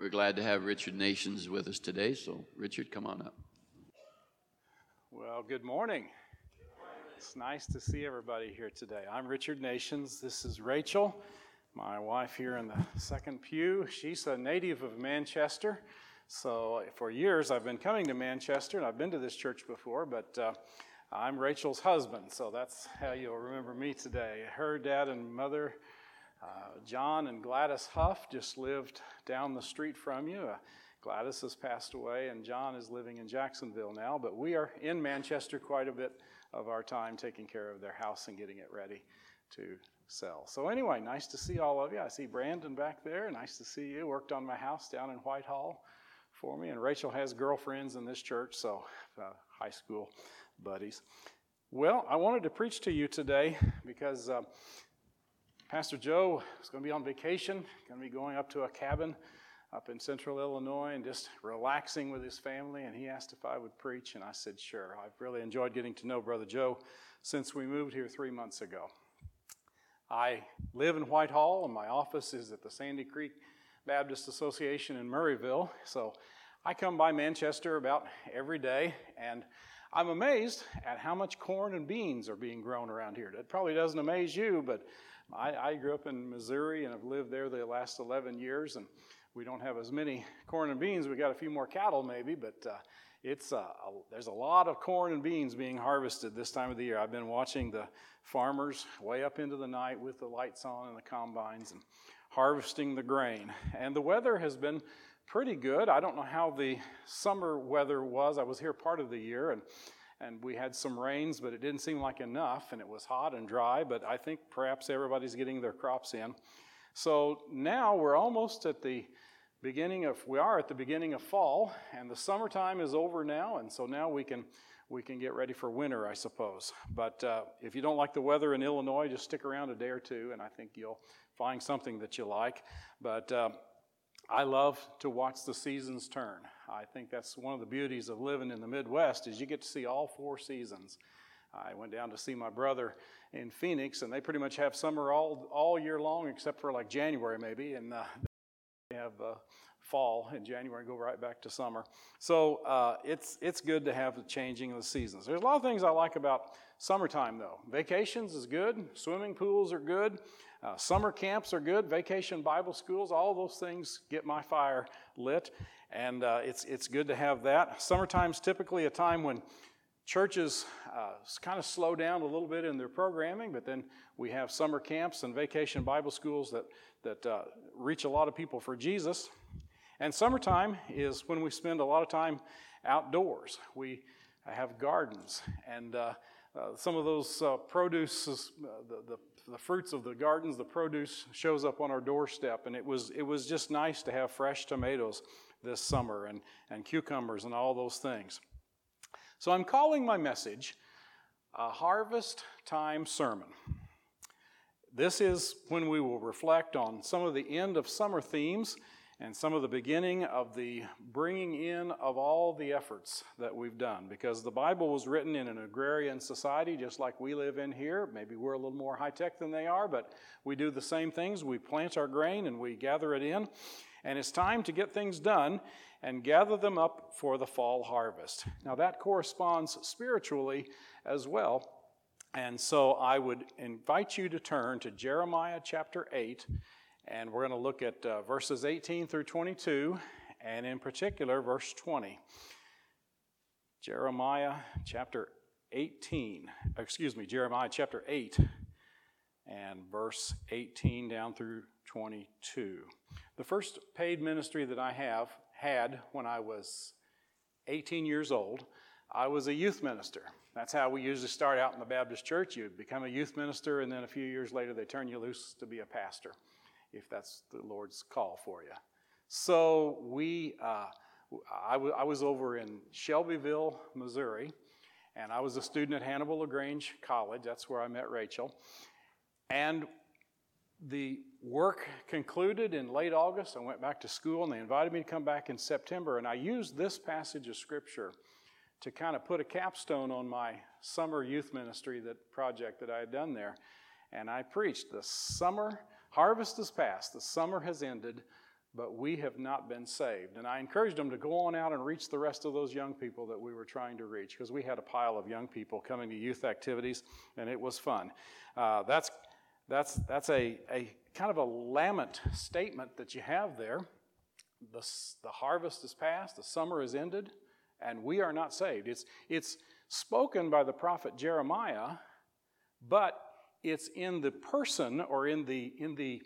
We're glad to have Richard Nations with us today. So, Richard, come on up. Well, good morning. It's nice to see everybody here today. I'm Richard Nations. This is Rachel, my wife here in the second pew. She's a native of Manchester. So, for years, I've been coming to Manchester, and I've been to this church before, but uh, I'm Rachel's husband. So, that's how you'll remember me today. Her dad and mother uh, John and Gladys Huff just lived down the street from you. Uh, Gladys has passed away, and John is living in Jacksonville now. But we are in Manchester quite a bit of our time taking care of their house and getting it ready to sell. So, anyway, nice to see all of you. I see Brandon back there. Nice to see you. Worked on my house down in Whitehall for me. And Rachel has girlfriends in this church, so uh, high school buddies. Well, I wanted to preach to you today because uh, Pastor Joe is going to be on vacation, going to be going up to a cabin up in central Illinois and just relaxing with his family. And he asked if I would preach, and I said, sure. I've really enjoyed getting to know Brother Joe since we moved here three months ago. I live in Whitehall, and my office is at the Sandy Creek Baptist Association in Murrayville. So I come by Manchester about every day, and I'm amazed at how much corn and beans are being grown around here. That probably doesn't amaze you, but I, I, grew up in Missouri and have lived there the last 11 years, and we don't have as many corn and beans. We got a few more cattle, maybe, but uh, it's uh, there's a lot of corn and beans being harvested this time of the year. I've been watching the farmers way up into the night with the lights on and the combines and harvesting the grain. And the weather has been pretty good. I don't know how the summer weather was. I was here part of the year, and and we had some rains, but it didn't seem like enough, and it was hot and dry, but I think perhaps everybody's getting their crops in. So now we're almost at the beginning of, we are at the beginning of fall, and the summertime is over now, and so now we can, we can get ready for winter, I suppose. But uh, if you don't like the weather in Illinois, just stick around a day or two, and I think you'll find something that you like. But uh, I love to watch the seasons turn. I think that's one of the beauties of living in the Midwest is you get to see all four seasons. I went down to see my brother in Phoenix, and they pretty much have summer all all year long, except for like January maybe, and uh, they have uh, fall in January and go right back to summer. So uh, it's it's good to have the changing of the seasons. There's a lot of things I like about summertime though. Vacations is good. Swimming pools are good. Uh, summer camps are good. Vacation Bible schools, all those things get my fire lit and uh, it's, it's good to have that. Summertime's typically a time when churches uh, kind of slow down a little bit in their programming, but then we have summer camps and vacation Bible schools that, that uh, reach a lot of people for Jesus. And summertime is when we spend a lot of time outdoors. We have gardens, and uh, uh, some of those uh, produce, uh, the, the, the, fruits of the gardens, the produce shows up on our doorstep, and it was, it was just nice to have fresh tomatoes this summer and, and cucumbers and all those things. So I'm calling my message a Harvest Time Sermon. This is when we will reflect on some of the end of summer themes and some of the beginning of the bringing in of all the efforts that we've done. Because the Bible was written in an agrarian society just like we live in here. Maybe we're a little more high tech than they are, but we do the same things. We plant our grain and we gather it in and it's time to get things done and gather them up for the fall harvest. Now, that corresponds spiritually as well. And so I would invite you to turn to Jeremiah chapter 8, and we're going to look at uh, verses 18 through 22, and in particular, verse 20. Jeremiah chapter 18, excuse me, Jeremiah chapter 8, and verse 18 down through 22. The first paid ministry that I have had when I was 18 years old, I was a youth minister. That's how we usually start out in the Baptist church. You become a youth minister, and then a few years later, they turn you loose to be a pastor, if that's the Lord's call for you. So we, uh, I, w- I was over in Shelbyville, Missouri, and I was a student at Hannibal LaGrange College. That's where I met Rachel. And the work concluded in late August. I went back to school and they invited me to come back in September. And I used this passage of scripture to kind of put a capstone on my summer youth ministry that project that I had done there. And I preached the summer harvest is past, the summer has ended, but we have not been saved. And I encouraged them to go on out and reach the rest of those young people that we were trying to reach because we had a pile of young people coming to youth activities, and it was fun. Uh, that's that's that's a, a kind of a lament statement that you have there. The, the harvest is past, the summer is ended, and we are not saved. It's, it's spoken by the prophet Jeremiah, but it's in the person or in the, in the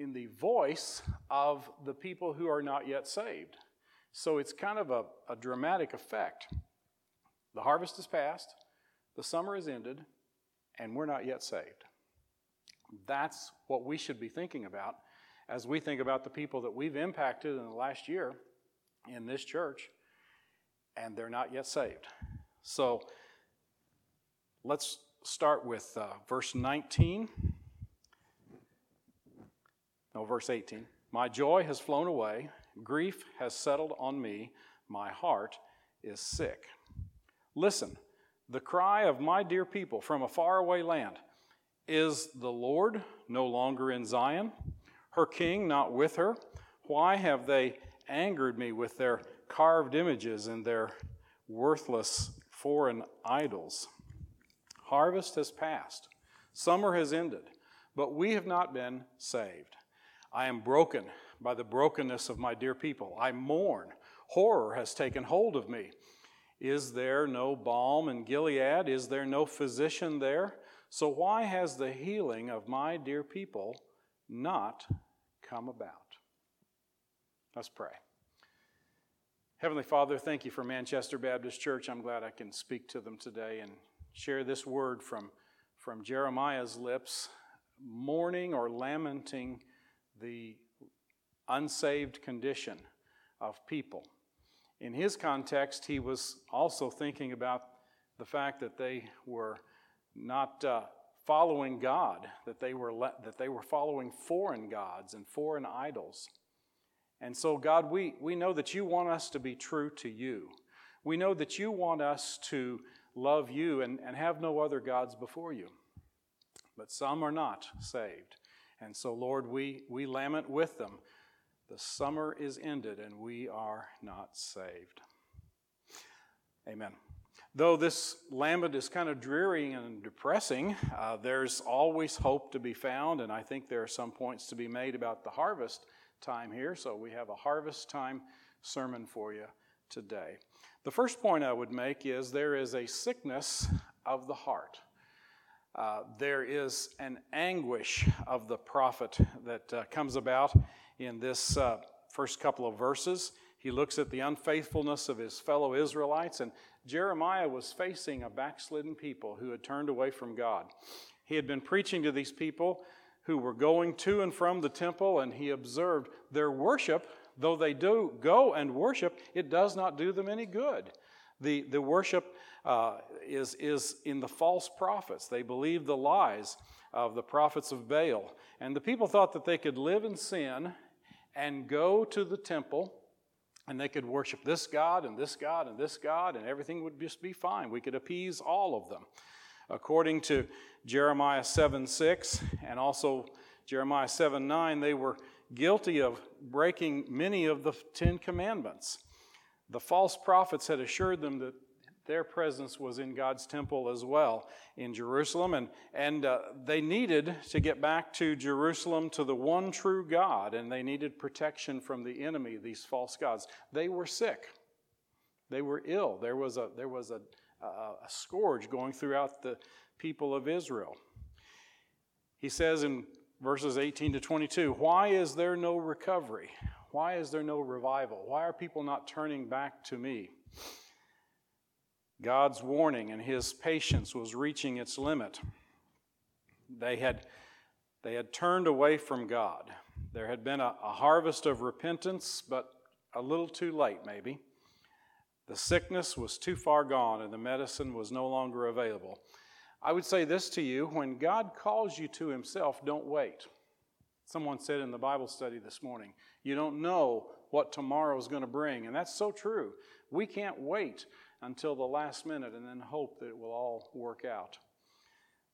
in the voice of the people who are not yet saved. So it's kind of a, a dramatic effect. The harvest is past, the summer is ended, and we're not yet saved. That's what we should be thinking about as we think about the people that we've impacted in the last year in this church, and they're not yet saved. So let's start with uh, verse 19. No, verse 18. My joy has flown away, grief has settled on me, my heart is sick. Listen, the cry of my dear people from a faraway land is the Lord no longer in Zion? Her king not with her? Why have they angered me with their carved images and their worthless foreign idols? Harvest has passed, summer has ended, but we have not been saved. I am broken by the brokenness of my dear people. I mourn. Horror has taken hold of me. Is there no balm in Gilead? Is there no physician there? So why has the healing of my dear people not come about? Let's pray. Heavenly Father, thank you for Manchester Baptist Church. I'm glad I can speak to them today and share this word from, from Jeremiah's lips, mourning or lamenting the unsaved condition of people. In his context, he was also thinking about the fact that they were not uh, following God, that they, were le- that they were following foreign gods and foreign idols. And so, God, we, we know that you want us to be true to you. We know that you want us to love you and, and have no other gods before you. But some are not saved. And so, Lord, we, we lament with them. The summer is ended and we are not saved. Amen. Though this lament is kind of dreary and depressing, uh, there's always hope to be found, and I think there are some points to be made about the harvest time here. So we have a harvest time sermon for you today. The first point I would make is there is a sickness of the heart. Uh, there is an anguish of the prophet that uh, comes about in this uh, first couple of verses. He looks at the unfaithfulness of his fellow Israelites, and Jeremiah was facing a backslidden people who had turned away from God. He had been preaching to these people who were going to and from the temple, and he observed their worship, though they do go and worship, it does not do them any good. The, the worship uh, is, is in the false prophets. They believed the lies of the prophets of Baal. And the people thought that they could live in sin and go to the temple and they could worship this God and this God and this God, and everything would just be fine. We could appease all of them. According to Jeremiah 7 6 and also Jeremiah 7 9, they were guilty of breaking many of the Ten Commandments. The false prophets had assured them that their presence was in God's temple as well in Jerusalem. And, and uh, they needed to get back to Jerusalem to the one true God, and they needed protection from the enemy, these false gods. They were sick, they were ill. There was a, there was a, a, a scourge going throughout the people of Israel. He says in verses 18 to 22 Why is there no recovery? Why is there no revival? Why are people not turning back to me? God's warning and his patience was reaching its limit. They had, they had turned away from God. There had been a, a harvest of repentance, but a little too late, maybe. The sickness was too far gone and the medicine was no longer available. I would say this to you when God calls you to himself, don't wait. Someone said in the Bible study this morning, you don't know what tomorrow is going to bring. And that's so true. We can't wait until the last minute and then hope that it will all work out.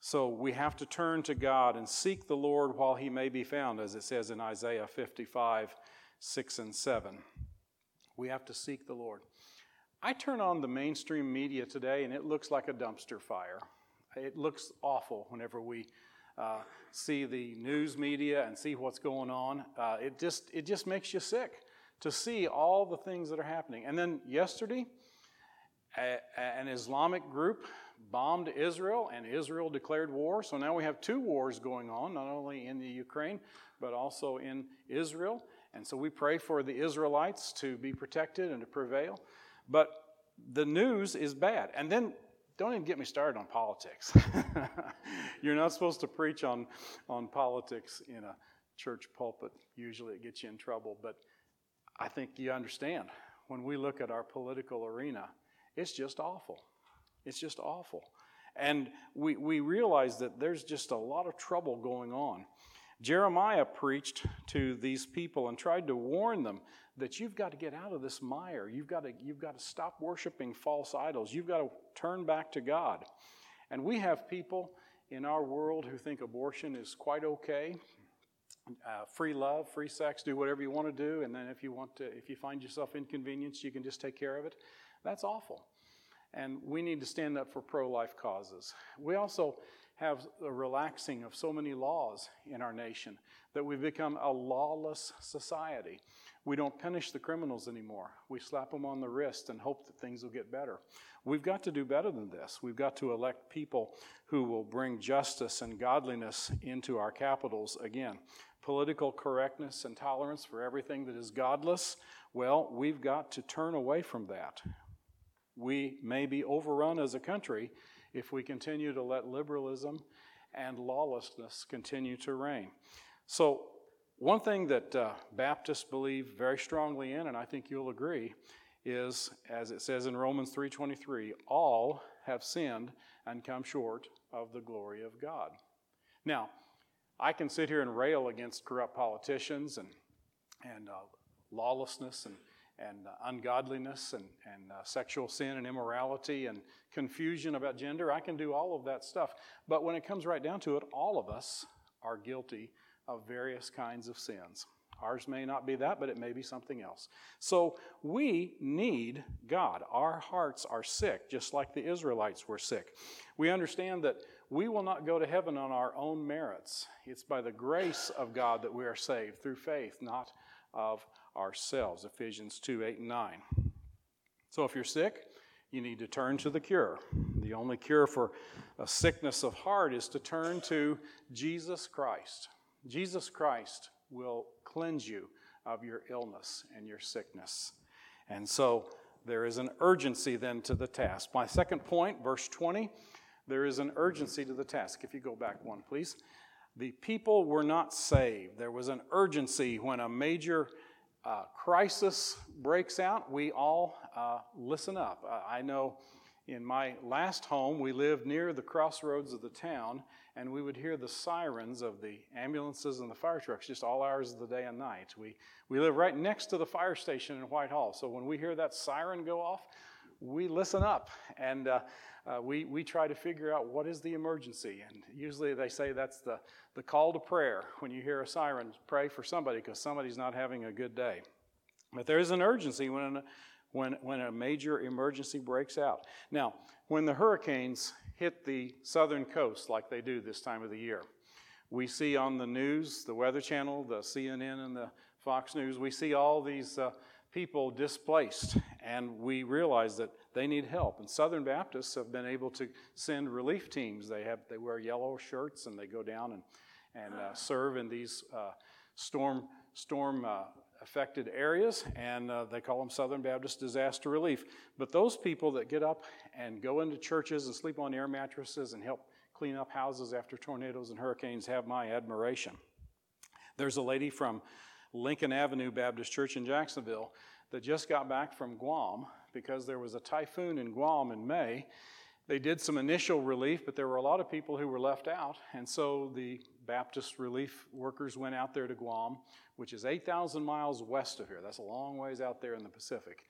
So we have to turn to God and seek the Lord while he may be found, as it says in Isaiah 55 6 and 7. We have to seek the Lord. I turn on the mainstream media today and it looks like a dumpster fire. It looks awful whenever we uh, see the news media and see what's going on. Uh, it, just, it just makes you sick to see all the things that are happening. And then yesterday, a, an Islamic group bombed Israel, and Israel declared war. So now we have two wars going on, not only in the Ukraine, but also in Israel. And so we pray for the Israelites to be protected and to prevail. But the news is bad. And then don't even get me started on politics. You're not supposed to preach on, on politics in a church pulpit. Usually it gets you in trouble. But I think you understand. When we look at our political arena, it's just awful. It's just awful. And we, we realize that there's just a lot of trouble going on. Jeremiah preached to these people and tried to warn them that you've got to get out of this mire. You've got to, you've got to stop worshiping false idols. You've got to turn back to God. And we have people in our world who think abortion is quite okay. Uh, free love, free sex, do whatever you want to do, and then if you want to, if you find yourself inconvenienced, you can just take care of it. That's awful. And we need to stand up for pro life causes. We also have a relaxing of so many laws in our nation that we've become a lawless society. We don't punish the criminals anymore. We slap them on the wrist and hope that things will get better. We've got to do better than this. We've got to elect people who will bring justice and godliness into our capitals again. Political correctness and tolerance for everything that is godless, well, we've got to turn away from that. We may be overrun as a country if we continue to let liberalism and lawlessness continue to reign. So, one thing that uh, Baptists believe very strongly in, and I think you'll agree, is as it says in Romans 3:23, all have sinned and come short of the glory of God. Now, I can sit here and rail against corrupt politicians and and uh, lawlessness and and uh, ungodliness and, and uh, sexual sin and immorality and confusion about gender. I can do all of that stuff. But when it comes right down to it, all of us are guilty of various kinds of sins. Ours may not be that, but it may be something else. So we need God. Our hearts are sick, just like the Israelites were sick. We understand that we will not go to heaven on our own merits. It's by the grace of God that we are saved through faith, not of ourselves. Ephesians 2 8 and 9. So if you're sick, you need to turn to the cure. The only cure for a sickness of heart is to turn to Jesus Christ. Jesus Christ will cleanse you of your illness and your sickness. And so there is an urgency then to the task. My second point, verse 20, there is an urgency to the task. If you go back one, please. The people were not saved. There was an urgency when a major uh, crisis breaks out. We all uh, listen up. Uh, I know in my last home, we lived near the crossroads of the town, and we would hear the sirens of the ambulances and the fire trucks just all hours of the day and night. We, we live right next to the fire station in Whitehall, so when we hear that siren go off, we listen up and uh, uh, we, we try to figure out what is the emergency. And usually they say that's the, the call to prayer. When you hear a siren, pray for somebody because somebody's not having a good day. But there is an urgency when, when, when a major emergency breaks out. Now, when the hurricanes hit the southern coast like they do this time of the year, we see on the news, the Weather Channel, the CNN, and the Fox News, we see all these uh, people displaced, and we realize that they need help. And Southern Baptists have been able to send relief teams. They have they wear yellow shirts and they go down and and uh, serve in these uh, storm storm uh, affected areas, and uh, they call them Southern Baptist Disaster Relief. But those people that get up and go into churches and sleep on air mattresses and help clean up houses after tornadoes and hurricanes have my admiration. There's a lady from Lincoln Avenue Baptist Church in Jacksonville that just got back from Guam because there was a typhoon in Guam in May. They did some initial relief, but there were a lot of people who were left out. And so the Baptist relief workers went out there to Guam, which is 8,000 miles west of here. That's a long ways out there in the Pacific.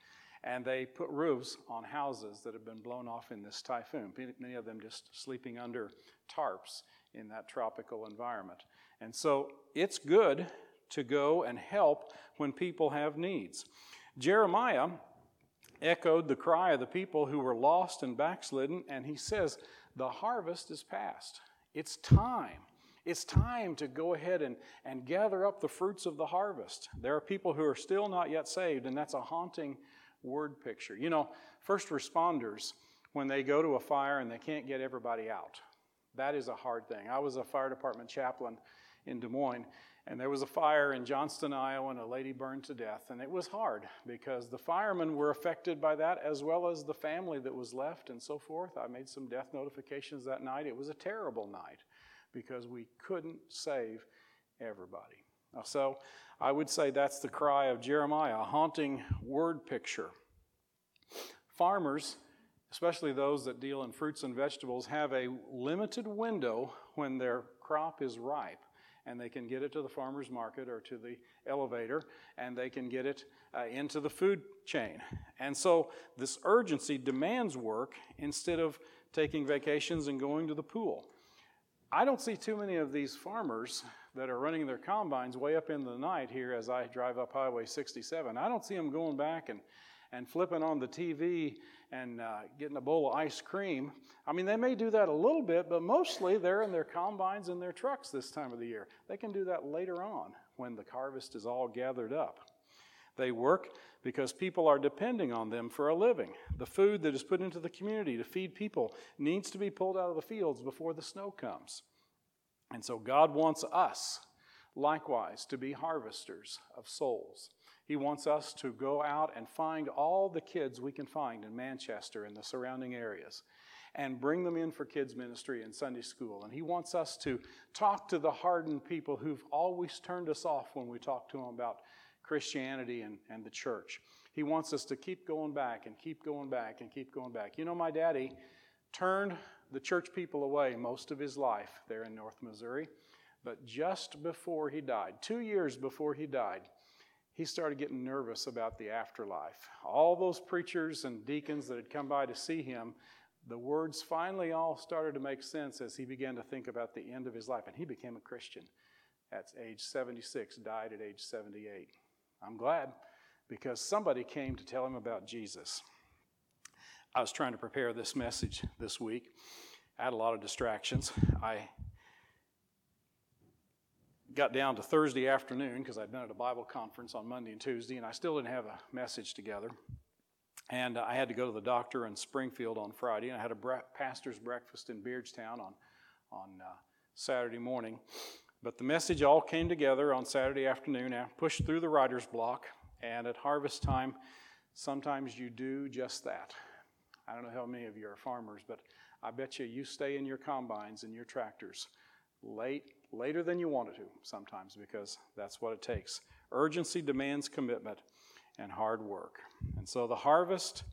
And they put roofs on houses that had been blown off in this typhoon, many of them just sleeping under tarps in that tropical environment. And so it's good to go and help when people have needs. Jeremiah echoed the cry of the people who were lost and backslidden, and he says, The harvest is past. It's time. It's time to go ahead and, and gather up the fruits of the harvest. There are people who are still not yet saved, and that's a haunting word picture. You know, first responders, when they go to a fire and they can't get everybody out, that is a hard thing. I was a fire department chaplain in Des Moines, and there was a fire in Johnston, Iowa, and a lady burned to death. And it was hard because the firemen were affected by that as well as the family that was left and so forth. I made some death notifications that night. It was a terrible night because we couldn't save everybody. So I would say that's the cry of Jeremiah, a haunting word picture. Farmers, especially those that deal in fruits and vegetables, have a limited window when their crop is ripe and they can get it to the farmer's market or to the elevator, and they can get it uh, into the food chain. And so this urgency demands work instead of taking vacations and going to the pool. I don't see too many of these farmers that are running their combines way up in the night here as I drive up Highway 67. I don't see them going back and, and flipping on the TV and uh, getting a bowl of ice cream. I mean, they may do that a little bit, but mostly they're in their combines and their trucks this time of the year. They can do that later on when the harvest is all gathered up. They work because people are depending on them for a living. The food that is put into the community to feed people needs to be pulled out of the fields before the snow comes. And so God wants us, likewise, to be harvesters of souls. He wants us to go out and find all the kids we can find in Manchester and the surrounding areas and bring them in for kids' ministry and Sunday school. And He wants us to talk to the hardened people who've always turned us off when we talk to them about Christianity and, and the church. He wants us to keep going back and keep going back and keep going back. You know, my daddy turned the church people away most of his life there in North Missouri. But just before he died, two years before he died, he started getting nervous about the afterlife. All those preachers and deacons that had come by to see him, the words finally all started to make sense as he began to think about the end of his life. And he became a Christian at age 76, died at age 78. I'm glad because somebody came to tell him about Jesus. I was trying to prepare this message this week. I had a lot of distractions. I got down to Thursday afternoon because I'd been at a Bible conference on Monday and Tuesday, and I still didn't have a message together. And I had to go to the doctor in Springfield on Friday, and I had a bre- pastor's breakfast in Beardstown on, on uh, Saturday morning. But the message all came together on Saturday afternoon. I pushed through the writer's block, and at harvest time, sometimes you do just that. I don't know how many of you are farmers, but I bet you you stay in your combines and your tractors late later than you wanted to sometimes because that's what it takes. Urgency demands commitment and hard work. And so the harvest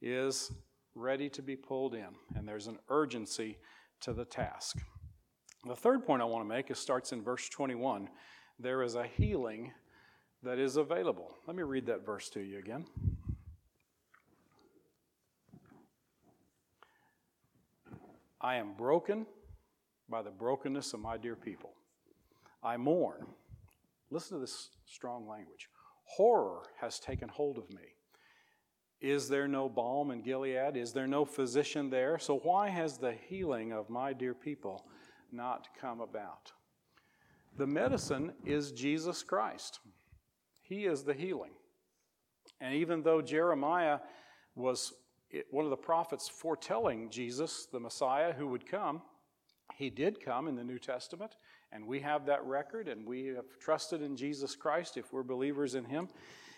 is ready to be pulled in, and there's an urgency to the task. The third point I want to make is starts in verse 21. There is a healing that is available. Let me read that verse to you again. I am broken by the brokenness of my dear people. I mourn. Listen to this strong language. Horror has taken hold of me. Is there no balm in Gilead? Is there no physician there? So, why has the healing of my dear people not come about? The medicine is Jesus Christ. He is the healing. And even though Jeremiah was one of the prophets foretelling Jesus, the Messiah who would come, he did come in the New Testament, and we have that record, and we have trusted in Jesus Christ if we're believers in Him.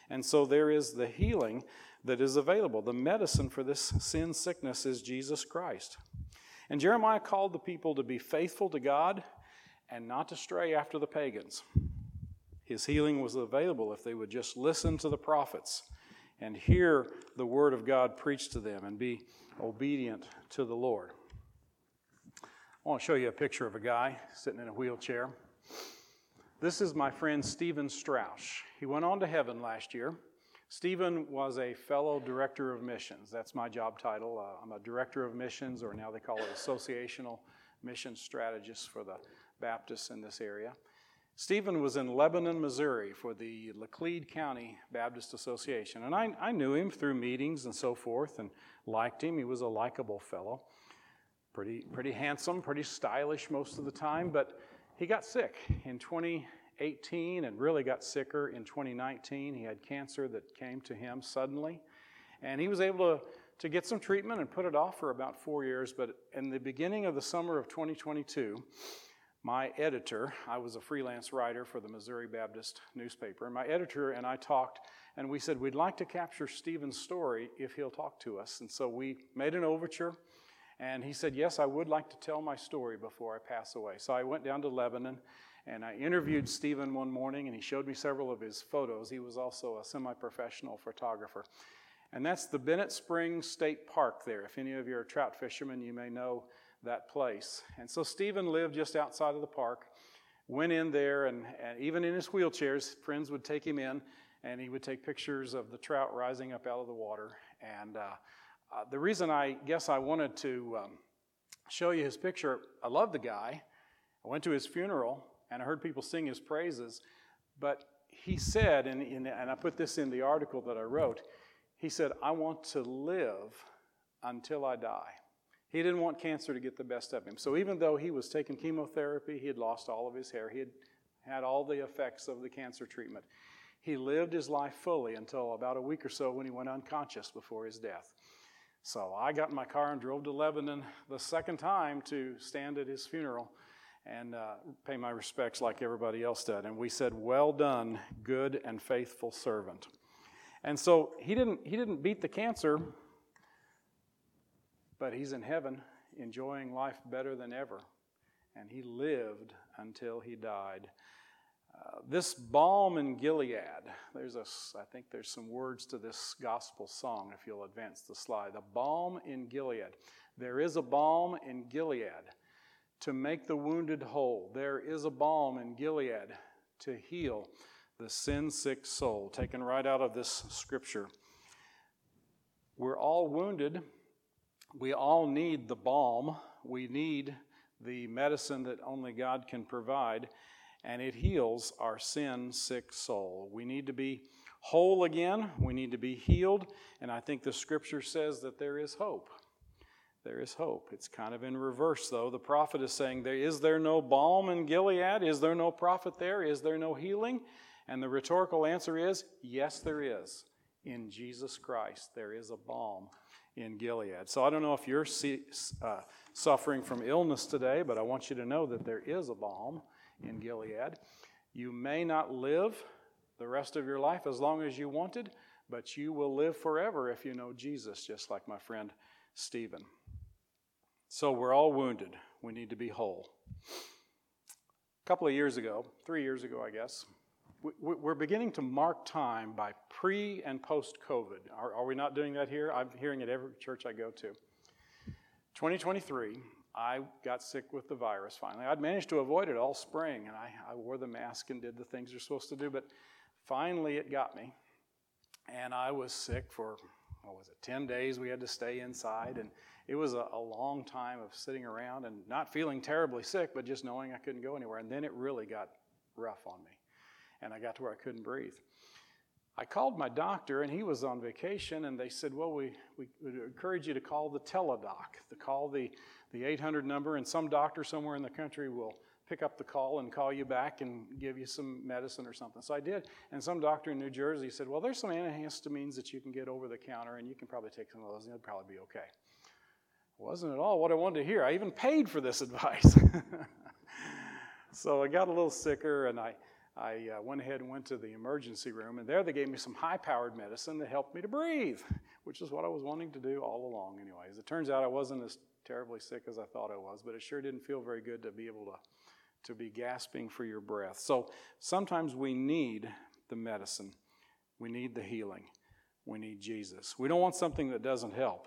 And so there is the healing that is available. The medicine for this sin sickness is Jesus Christ. And Jeremiah called the people to be faithful to God and not to stray after the pagans. His healing was available if they would just listen to the prophets and hear the word of God preached to them and be obedient to the Lord. I want to show you a picture of a guy sitting in a wheelchair. This is my friend Stephen Strauss. He went on to heaven last year. Stephen was a fellow director of missions. That's my job title. Uh, I'm a director of missions, or now they call it associational mission strategist for the Baptists in this area. Stephen was in Lebanon, Missouri for the Laclede County Baptist Association. And I, I knew him through meetings and so forth and liked him. He was a likable fellow. Pretty, pretty handsome, pretty stylish most of the time, but he got sick in 2018 and really got sicker in 2019. He had cancer that came to him suddenly. And he was able to, to get some treatment and put it off for about four years. But in the beginning of the summer of 2022, my editor, I was a freelance writer for the Missouri Baptist newspaper, and my editor and I talked, and we said we'd like to capture Stephen's story if he'll talk to us. And so we made an overture, and he said, Yes, I would like to tell my story before I pass away. So I went down to Lebanon and I interviewed Stephen one morning, and he showed me several of his photos. He was also a semi professional photographer. And that's the Bennett Springs State Park there. If any of you are trout fishermen, you may know that place. And so Stephen lived just outside of the park, went in there, and, and even in his wheelchairs, friends would take him in, and he would take pictures of the trout rising up out of the water. And uh, uh, the reason I guess I wanted to um, show you his picture, I love the guy. I went to his funeral, and I heard people sing his praises, but he said, and, and I put this in the article that I wrote, he said, I want to live until I die. He didn't want cancer to get the best of him. So even though he was taking chemotherapy, he had lost all of his hair, he had had all the effects of the cancer treatment. He lived his life fully until about a week or so when he went unconscious before his death. So I got in my car and drove to Lebanon the second time to stand at his funeral and uh, pay my respects like everybody else did. And we said, Well done, good and faithful servant. And so he didn't, he didn't beat the cancer, but he's in heaven enjoying life better than ever. And he lived until he died. Uh, this balm in Gilead, there's a, I think there's some words to this gospel song if you'll advance the slide. The balm in Gilead. There is a balm in Gilead to make the wounded whole. There is a balm in Gilead to heal the sin sick soul, taken right out of this scripture. We're all wounded. We all need the balm. We need the medicine that only God can provide, and it heals our sin sick soul. We need to be whole again. We need to be healed, and I think the scripture says that there is hope. There is hope. It's kind of in reverse, though. The prophet is saying, Is there no balm in Gilead? Is there no prophet there? Is there no healing? And the rhetorical answer is yes, there is. In Jesus Christ, there is a balm in Gilead. So I don't know if you're uh, suffering from illness today, but I want you to know that there is a balm in Gilead. You may not live the rest of your life as long as you wanted, but you will live forever if you know Jesus, just like my friend Stephen. So we're all wounded. We need to be whole. A couple of years ago, three years ago, I guess, we're beginning to mark time by pre and post COVID. Are, are, we not doing that here? I'm hearing it every church I go to. 2023, I got sick with the virus finally. I'd managed to avoid it all spring, and I, I wore the mask and did the things you're supposed to do, but finally it got me. And I was sick for, what was it, 10 days we had to stay inside. And it was a, a long time of sitting around and not feeling terribly sick, but just knowing I couldn't go anywhere. And then it really got rough on me and I got to where I couldn't breathe. I called my doctor, and he was on vacation, and they said, Well, we, we would encourage you to call the teledoc, to call the, the 800 number, and some doctor somewhere in the country will pick up the call and call you back and give you some medicine or something. So I did. And some doctor in New Jersey said, Well, there's some antihistamines that you can get over the counter, and you can probably take some of those, and it'll probably be okay. Wasn't at all what I wanted to hear. I even paid for this advice. so I got a little sicker, and I I uh, went ahead and went to the emergency room, and there they gave me some high powered medicine that helped me to breathe, which is what I was wanting to do all along, anyways. It turns out I wasn't as terribly sick as I thought I was, but it sure didn't feel very good to be able to, to be gasping for your breath. So sometimes we need the medicine, we need the healing, we need Jesus. We don't want something that doesn't help,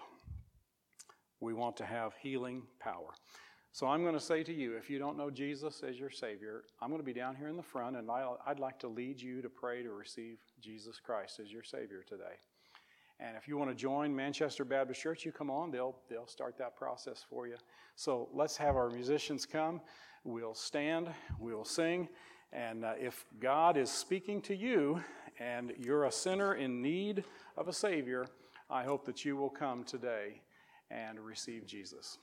we want to have healing power. So I'm going to say to you, if you don't know Jesus as your Savior, I'm going to be down here in the front, and I'd like to lead you to pray to receive Jesus Christ as your Savior today. And if you want to join Manchester Baptist Church, you come on. They'll, they'll start that process for you. So let's have our musicians come. We'll stand, we'll sing, And uh, if God is speaking to you and you're a sinner in need of a Savior, I hope that you will come today and receive Jesus.